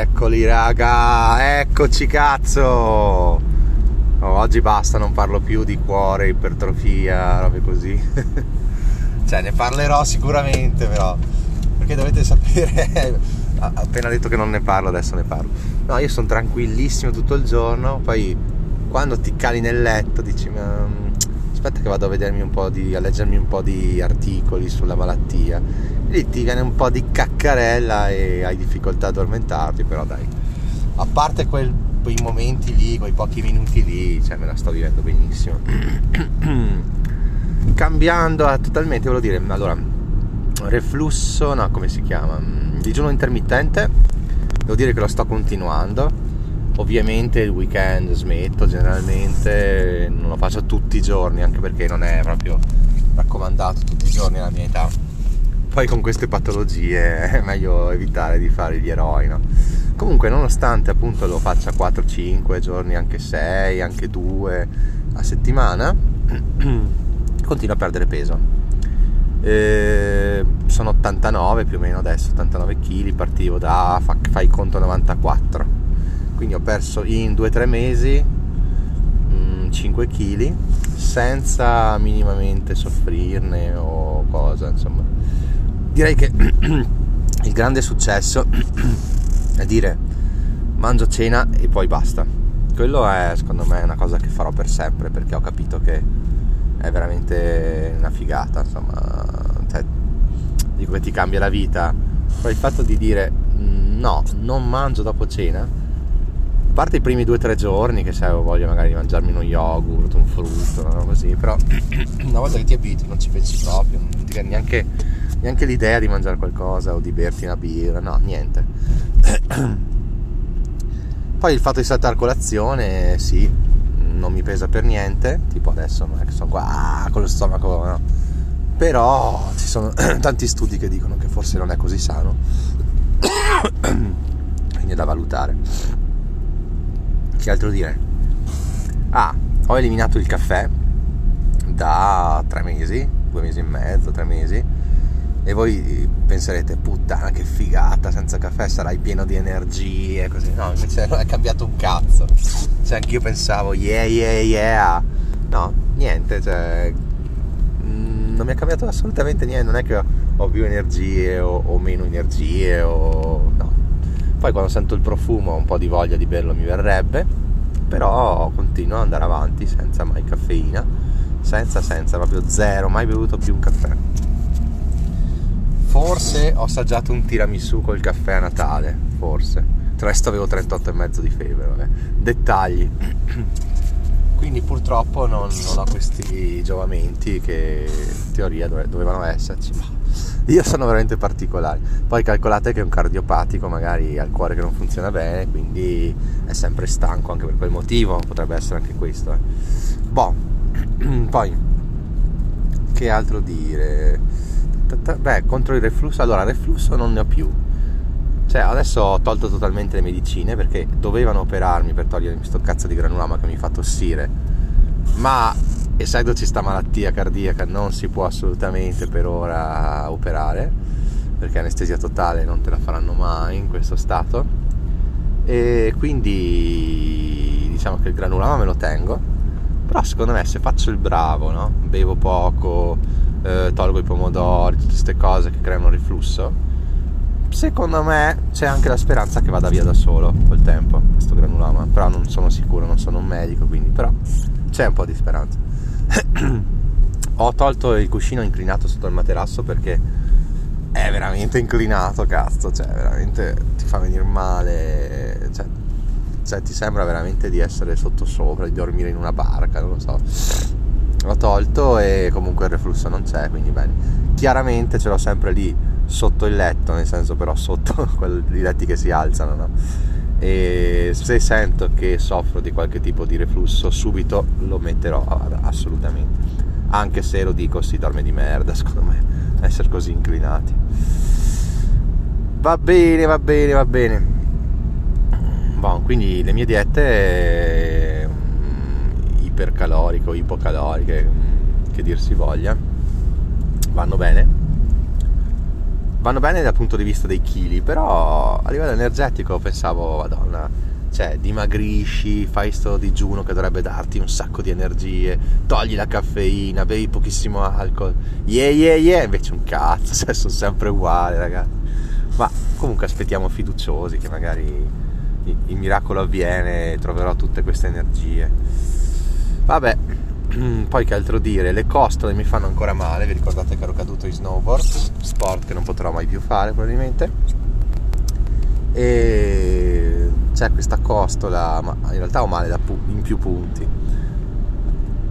Eccoli raga, eccoci cazzo! Oh, oggi basta, non parlo più di cuore, ipertrofia, robe così. cioè ne parlerò sicuramente però, perché dovete sapere, appena detto che non ne parlo, adesso ne parlo. No, io sono tranquillissimo tutto il giorno, poi quando ti cali nel letto dici ma aspetta che vado a vedermi un po' di, a leggermi un po' di articoli sulla malattia lì ti viene un po' di caccarella e hai difficoltà ad addormentarti, però dai, a parte quel, quei momenti lì, quei pochi minuti lì, cioè me la sto vivendo benissimo. Cambiando a, totalmente, volevo dire, allora, reflusso, no, come si chiama? Digiuno intermittente, devo dire che lo sto continuando. Ovviamente il weekend smetto generalmente, non lo faccio tutti i giorni, anche perché non è proprio raccomandato tutti i giorni alla mia età poi con queste patologie è meglio evitare di fare gli eroi, no? Comunque, nonostante appunto lo faccia 4-5 giorni, anche 6, anche 2 a settimana, continuo a perdere peso. Eh, sono 89 più o meno adesso, 89 kg, partivo da, fa, fai conto 94. Quindi ho perso in 2-3 mesi mh, 5 kg senza minimamente soffrirne o cosa, insomma direi che il grande successo è dire mangio cena e poi basta. Quello è secondo me una cosa che farò per sempre perché ho capito che è veramente una figata, insomma, cioè, dico che ti cambia la vita. Poi il fatto di dire no, non mangio dopo cena, parte i primi due o tre giorni che se avevo voglia magari di mangiarmi uno yogurt, un frutto, no? così, però una volta che ti abitui non ci pensi proprio, non ti viene neanche neanche l'idea di mangiare qualcosa o di berti una birra, no, niente. Poi il fatto di saltare colazione, sì, non mi pesa per niente, tipo adesso non è che sono qua con lo stomaco, no. Però ci sono tanti studi che dicono che forse non è così sano, quindi è da valutare. Che altro dire? Ah, ho eliminato il caffè da tre mesi, due mesi e mezzo, tre mesi e voi penserete puttana che figata senza caffè sarai pieno di energie così. No invece non è cambiato un cazzo. Cioè anch'io pensavo yeah yeah yeah no niente cioè mm, non mi è cambiato assolutamente niente non è che ho più energie o, o meno energie o poi quando sento il profumo un po' di voglia di berlo mi verrebbe però continuo ad andare avanti senza mai caffeina senza senza proprio zero mai bevuto più un caffè Forse ho assaggiato un tiramisù col caffè a Natale, forse. Il resto avevo 38,5 di febbre, vabbè. Dettagli. Quindi purtroppo non, non, ho questi giovamenti che in teoria dove, dovevano esserci. Io sono veramente particolare. Poi calcolate che è un cardiopatico, magari ha il cuore che non funziona bene, quindi è sempre stanco anche per quel motivo, potrebbe essere anche questo. Eh. Boh, poi che altro dire? Beh, contro il reflusso, allora reflusso non ne ho più. Cioè, adesso ho tolto totalmente le medicine perché dovevano operarmi per togliermi questo cazzo di granuloma che mi fa tossire. Ma essendoci sta malattia cardiaca non si può assolutamente per ora operare perché anestesia totale non te la faranno mai in questo stato e quindi diciamo che il granuloma me lo tengo però secondo me se faccio il bravo no? bevo poco eh, tolgo i pomodori, tutte queste cose che creano riflusso, secondo me c'è anche la speranza che vada via da solo col tempo questo granuloma, però non sono sicuro, non sono un medico, quindi però c'è un po' di speranza. Ho tolto il cuscino inclinato sotto il materasso perché è veramente inclinato, cazzo, cioè veramente ti fa venire male, cioè, cioè ti sembra veramente di essere sotto sopra, di dormire in una barca, non lo so l'ho tolto e comunque il reflusso non c'è, quindi bene. Chiaramente ce l'ho sempre lì sotto il letto, nel senso però sotto quelli letti che si alzano, no? E se sento che soffro di qualche tipo di reflusso, subito lo metterò assolutamente. Anche se lo dico, si dorme di merda, secondo me, essere così inclinati. Va bene, va bene, va bene. Bon, quindi le mie diete ipercaloriche o ipocaloriche, che dir si voglia, vanno bene. Vanno bene dal punto di vista dei chili, però a livello energetico pensavo, madonna, cioè dimagrisci, fai sto digiuno che dovrebbe darti un sacco di energie, togli la caffeina, bevi pochissimo alcol, yeah yeah yeah, invece un cazzo, cioè sono sempre uguali ragazzi. Ma comunque aspettiamo fiduciosi che magari il miracolo avviene e troverò tutte queste energie. Vabbè, poi che altro dire, le costole mi fanno ancora male, vi ricordate che ero caduto in snowboard, sport che non potrò mai più fare probabilmente. E c'è questa costola, ma in realtà ho male in più punti.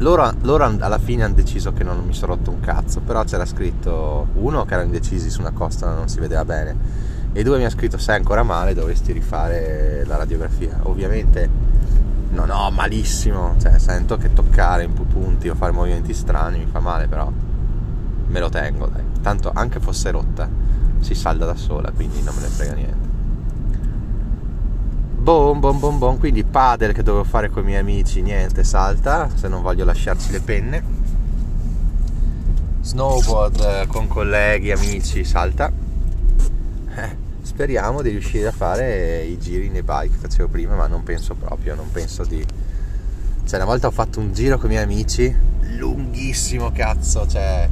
Loro, loro alla fine hanno deciso che non mi sono rotto un cazzo, però c'era scritto uno che erano indecisi su una costola, non si vedeva bene e due mi ha scritto sei ancora male dovresti rifare la radiografia ovviamente non ho malissimo cioè sento che toccare in punti o fare movimenti strani mi fa male però me lo tengo dai tanto anche fosse rotta si salda da sola quindi non me ne frega niente Bom, bom, bom, bom. Quindi padel che dovevo fare con i miei amici, niente, salta, se non voglio lasciarci le penne. Snowboard eh, con colleghi, amici, salta speriamo di riuscire a fare i giri nei bike che facevo prima, ma non penso proprio, non penso di... Cioè, una volta ho fatto un giro con i miei amici, lunghissimo cazzo, cioè,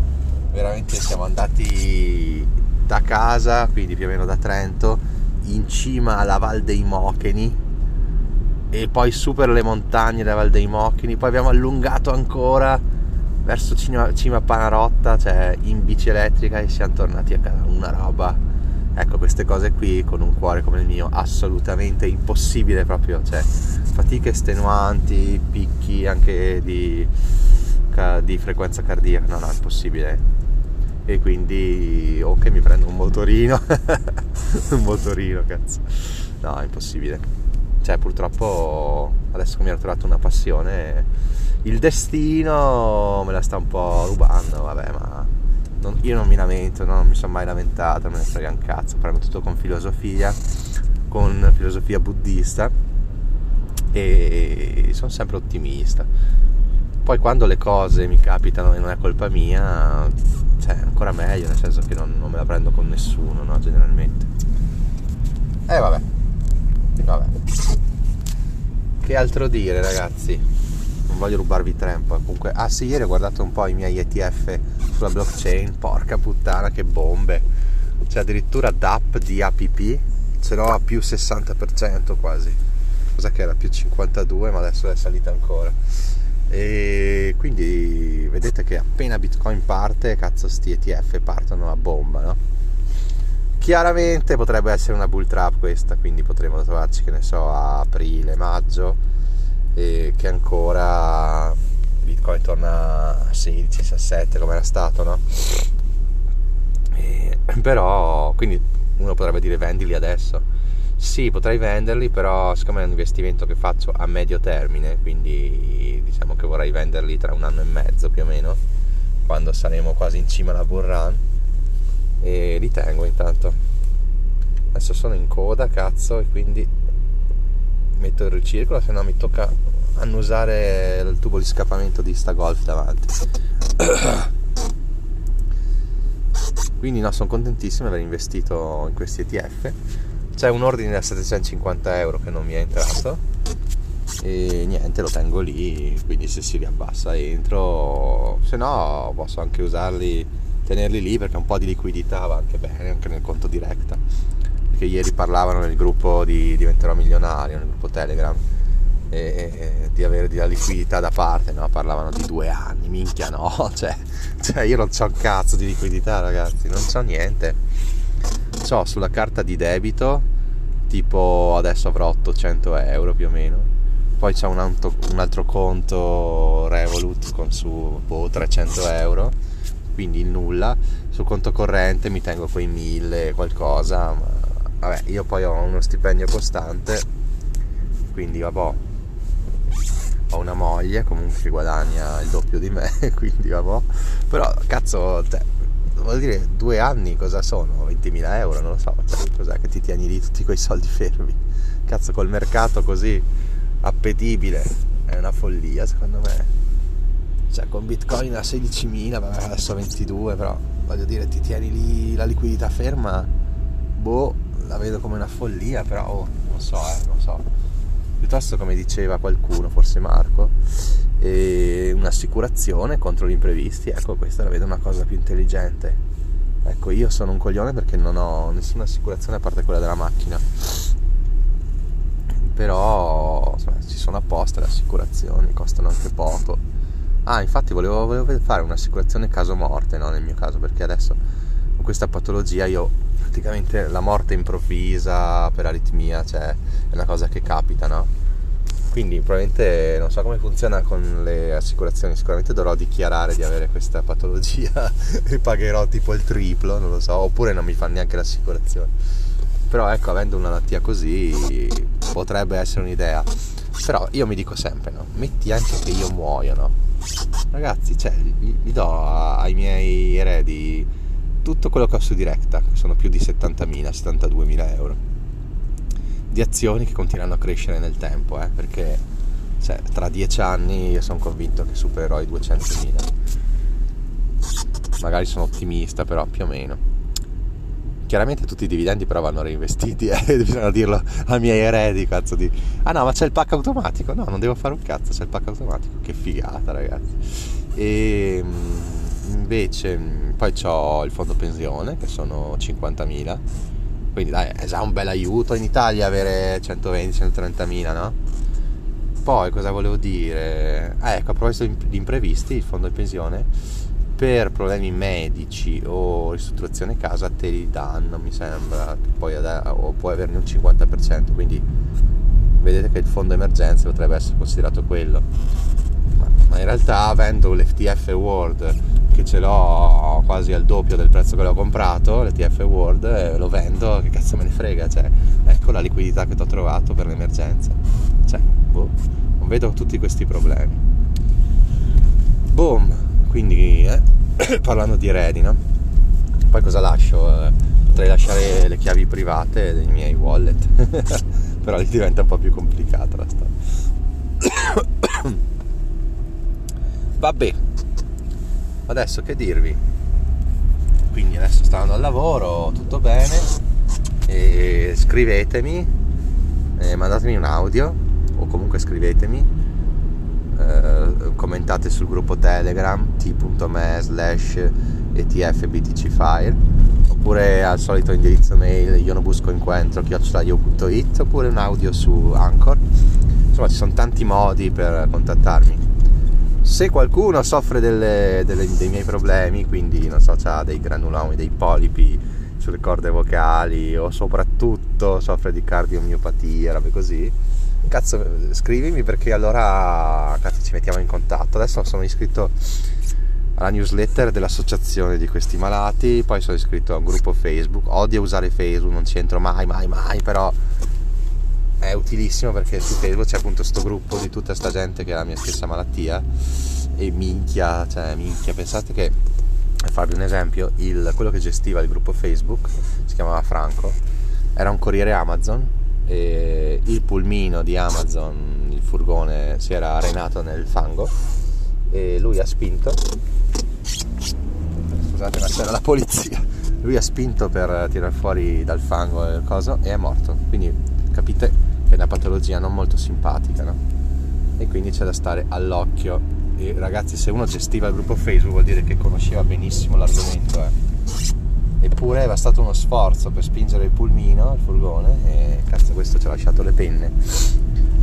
veramente siamo andati da casa, quindi più o meno da Trento, in cima alla Val dei Mocheni e poi su per le montagne della Val dei Mocheni, poi abbiamo allungato ancora verso cima, cima Panarotta, cioè in bici elettrica e siamo tornati a casa, una roba ecco queste cose qui con un cuore come il mio assolutamente impossibile proprio cioè fatiche estenuanti picchi anche di, di frequenza cardiaca no no impossibile. E quindi o che mi prendo un motorino un motorino cazzo. No impossibile. Cioè purtroppo adesso che mi ha trovato una passione il destino me la sta un po' rubando vabbè ma non, io non mi lamento, no? non mi sono mai lamentato, me ne frega un cazzo, prendo tutto con filosofia, con filosofia buddista e sono sempre ottimista. Poi quando le cose mi capitano e non è colpa mia, cioè ancora meglio, nel senso che non, non me la prendo con nessuno, no? generalmente. E eh, vabbè, vabbè. Che altro dire ragazzi? Voglio rubarvi tempo. Comunque, ah sì, ieri ho guardato un po' i miei ETF sulla blockchain, porca puttana che bombe. C'è addirittura DAP di APP, ce l'ho a più 60% quasi. Cosa che era più 52, ma adesso è salita ancora. E quindi vedete che appena Bitcoin parte, cazzo sti ETF partono a bomba, no? Chiaramente potrebbe essere una bull trap questa, quindi potremmo trovarci, che ne so, a aprile, maggio e che ancora Bitcoin torna a 16, 17 come era stato, no? E, però, quindi uno potrebbe dire vendili adesso. Sì, potrei venderli, però siccome è un investimento che faccio a medio termine, quindi diciamo che vorrei venderli tra un anno e mezzo più o meno, quando saremo quasi in cima alla bull run, e li tengo intanto. Adesso sono in coda, cazzo, e quindi metto il ricircolo, se no mi tocca annusare il tubo di scappamento di sta Golf davanti. Quindi no, sono contentissimo di aver investito in questi ETF. C'è un ordine da 750 euro che non mi è entrato e niente, lo tengo lì, quindi se si riabbassa entro, se no posso anche usarli, tenerli lì perché un po' di liquidità va anche bene, anche nel conto diretta. Perché ieri parlavano nel gruppo di Diventerò Milionario, nel gruppo Telegram e, di avere della liquidità da parte, no? parlavano di due anni, minchia no, cioè, cioè io non ho un cazzo di liquidità ragazzi, non so niente, ho sulla carta di debito tipo adesso avrò 800 euro più o meno, poi c'è un altro, un altro conto Revolut con su boh, 300 euro, quindi il nulla, sul conto corrente mi tengo quei 1000 qualcosa, ma vabbè io poi ho uno stipendio costante, quindi vabbè ho una moglie comunque che guadagna il doppio di me, quindi vabbè. Però cazzo, cioè, vuol dire due anni cosa sono? 20.000 euro, non lo so, cioè, cos'è che ti tieni lì tutti quei soldi fermi? Cazzo, col mercato così appetibile è una follia secondo me. Cioè con Bitcoin a 16.000, vabbè adesso 22 però voglio dire, ti tieni lì la liquidità ferma, boh, la vedo come una follia, però oh, non so, eh, non so. Piuttosto come diceva qualcuno, forse Marco, eh, un'assicurazione contro gli imprevisti, ecco questa la vedo una cosa più intelligente. Ecco, io sono un coglione perché non ho nessuna assicurazione a parte quella della macchina. Però insomma, ci sono apposta le assicurazioni, costano anche poco. Ah, infatti volevo, volevo fare un'assicurazione caso morte, no? Nel mio caso, perché adesso questa patologia io praticamente la morte improvvisa per aritmia, cioè è una cosa che capita, no? Quindi probabilmente non so come funziona con le assicurazioni, sicuramente dovrò dichiarare di avere questa patologia e pagherò tipo il triplo, non lo so, oppure non mi fa neanche l'assicurazione. Però ecco, avendo una malattia così potrebbe essere un'idea. Però io mi dico sempre, no? Metti anche che io muoio, no? Ragazzi, cioè, vi do ai miei eredi tutto quello che ho su diretta, che sono più di 70.000, 72.000 euro di azioni che continueranno a crescere nel tempo, eh, perché cioè, tra dieci anni io sono convinto che supererò i 200.000. Magari sono ottimista, però più o meno. Chiaramente tutti i dividendi però vanno reinvestiti, eh, bisogna dirlo ai miei eredi, cazzo di... Ah no, ma c'è il pack automatico? No, non devo fare un cazzo, c'è il pack automatico, che figata ragazzi. E mm, invece mm, poi ho il fondo pensione, che sono 50.000 quindi dai, è già un bel aiuto in Italia avere 120-130 mila, no? Poi cosa volevo dire? Ah, ecco, a proposito di imprevisti, il fondo pensione per problemi medici o ristrutturazione casa te li danno, mi sembra, poi o puoi averne un 50%, quindi vedete che il fondo emergenza potrebbe essere considerato quello. Ma in realtà avendo l'FTF World che ce l'ho quasi al doppio del prezzo che l'ho comprato, l'ETF World, e lo vendo, che cazzo me ne frega, cioè, ecco la liquidità che ti ho trovato per l'emergenza. Cioè, boh, non vedo tutti questi problemi. Boom, quindi eh, parlando di eredi, no? Poi cosa lascio? Eh, potrei lasciare le chiavi private dei miei wallet, però lì diventa un po' più complicata la storia. Vabbè, adesso che dirvi? Quindi adesso sto andando al lavoro tutto bene scrivetemi e mandatemi un audio o comunque scrivetemi eh, commentate sul gruppo telegram t.me slash etfbtcfire oppure al solito indirizzo mail io non busco incontro chiocciolaio.it oppure un audio su Anchor. Insomma ci sono tanti modi per contattarmi se qualcuno soffre delle, delle, dei miei problemi, quindi non so, ha dei granulomi, dei polipi sulle corde vocali o soprattutto soffre di cardiomiopatia, robe così, cazzo scrivimi perché allora cazzo, ci mettiamo in contatto. Adesso sono iscritto alla newsletter dell'associazione di questi malati, poi sono iscritto a un gruppo Facebook, odio usare Facebook, non c'entro mai, mai, mai, però è utilissimo perché su Facebook c'è appunto questo gruppo di tutta sta gente che ha la mia stessa malattia e minchia, cioè minchia, pensate che per farvi un esempio, il, quello che gestiva il gruppo Facebook si chiamava Franco, era un corriere Amazon e il pulmino di Amazon, il furgone si era arenato nel fango e lui ha spinto scusate ma c'era la polizia. Lui ha spinto per tirar fuori dal fango il coso e è morto. Quindi capite è una patologia non molto simpatica, no? E quindi c'è da stare all'occhio. E ragazzi, se uno gestiva il gruppo Facebook vuol dire che conosceva benissimo l'argomento, eh. Eppure è bastato uno sforzo per spingere il pulmino, il furgone, e cazzo questo ci ha lasciato le penne.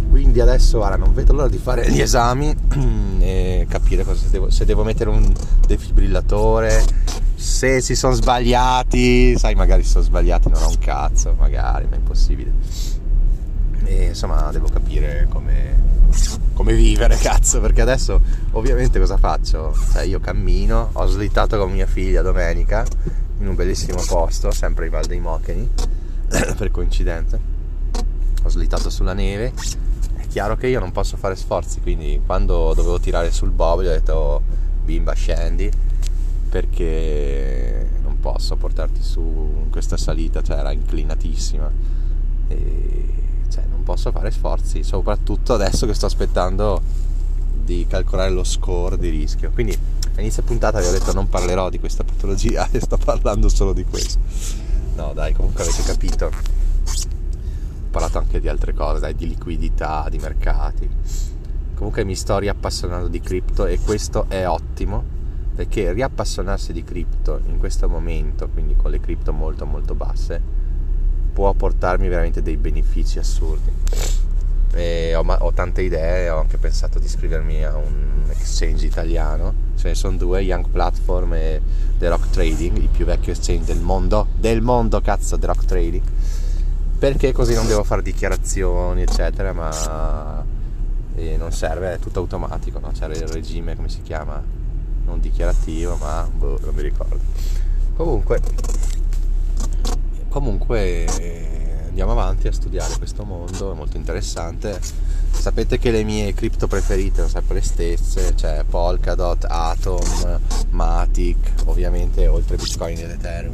Quindi adesso guarda, non vedo l'ora di fare gli esami e capire cosa devo, se devo mettere un defibrillatore, se si sono sbagliati, sai magari si sono sbagliati, non ho un cazzo, magari, ma è impossibile e insomma devo capire come, come vivere cazzo perché adesso ovviamente cosa faccio? Cioè io cammino, ho slittato con mia figlia domenica in un bellissimo posto, sempre in Val dei Mocheni per coincidenza. Ho slittato sulla neve. È chiaro che io non posso fare sforzi quindi quando dovevo tirare sul bob gli ho detto bimba scendi perché non posso portarti su in questa salita cioè era inclinatissima. E cioè, non posso fare sforzi, soprattutto adesso che sto aspettando di calcolare lo score di rischio. Quindi A inizio puntata vi ho detto non parlerò di questa patologia e sto parlando solo di questo. No, dai, comunque avete capito. Ho parlato anche di altre cose, dai, di liquidità, di mercati. Comunque mi sto riappassionando di cripto e questo è ottimo perché riappassionarsi di cripto in questo momento, quindi con le cripto molto molto basse, può portarmi veramente dei benefici assurdi. Ho, ho, tante idee, ho anche pensato di iscrivermi a un exchange italiano, ce ne sono due, Young Platform e The Rock Trading, i più vecchi exchange del mondo, del mondo cazzo The Rock Trading, perché così non devo fare dichiarazioni eccetera, ma non serve, è tutto automatico, no? c'è il regime, come si chiama, non dichiarativo, ma boh, non mi ricordo. Comunque, comunque andiamo avanti a studiare questo mondo, è molto interessante. Sapete che le mie cripto preferite sono sempre le stesse, cioè Polkadot, Atom, Matic, ovviamente oltre Bitcoin ed Ethereum.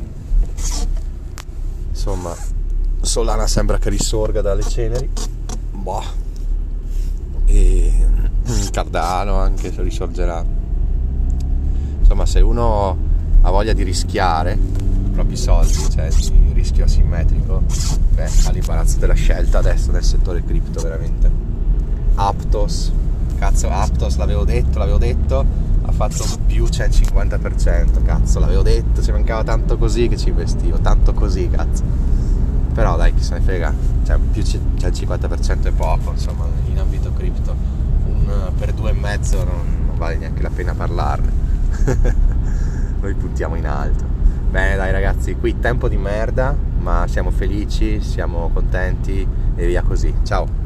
Insomma, Solana sembra che risorga dalle ceneri. Boh. E Cardano anche se risorgerà. Insomma, se uno ha voglia di rischiare propri soldi, cioè di rischio asimmetrico, beh, fa l'imbarazzo della scelta adesso nel settore cripto veramente. Aptos, cazzo Aptos l'avevo detto, l'avevo detto, ha fatto più c'è il 50%, cazzo l'avevo detto, ci mancava tanto così che ci investivo, tanto così cazzo. Però dai, chi se ne frega, cioè più c'è il 50% è poco, insomma, in ambito cripto. Un per due e mezzo non, non vale neanche la pena parlarne. Noi puntiamo in alto. Bene dai ragazzi, qui tempo di merda, ma siamo felici, siamo contenti e via così. Ciao!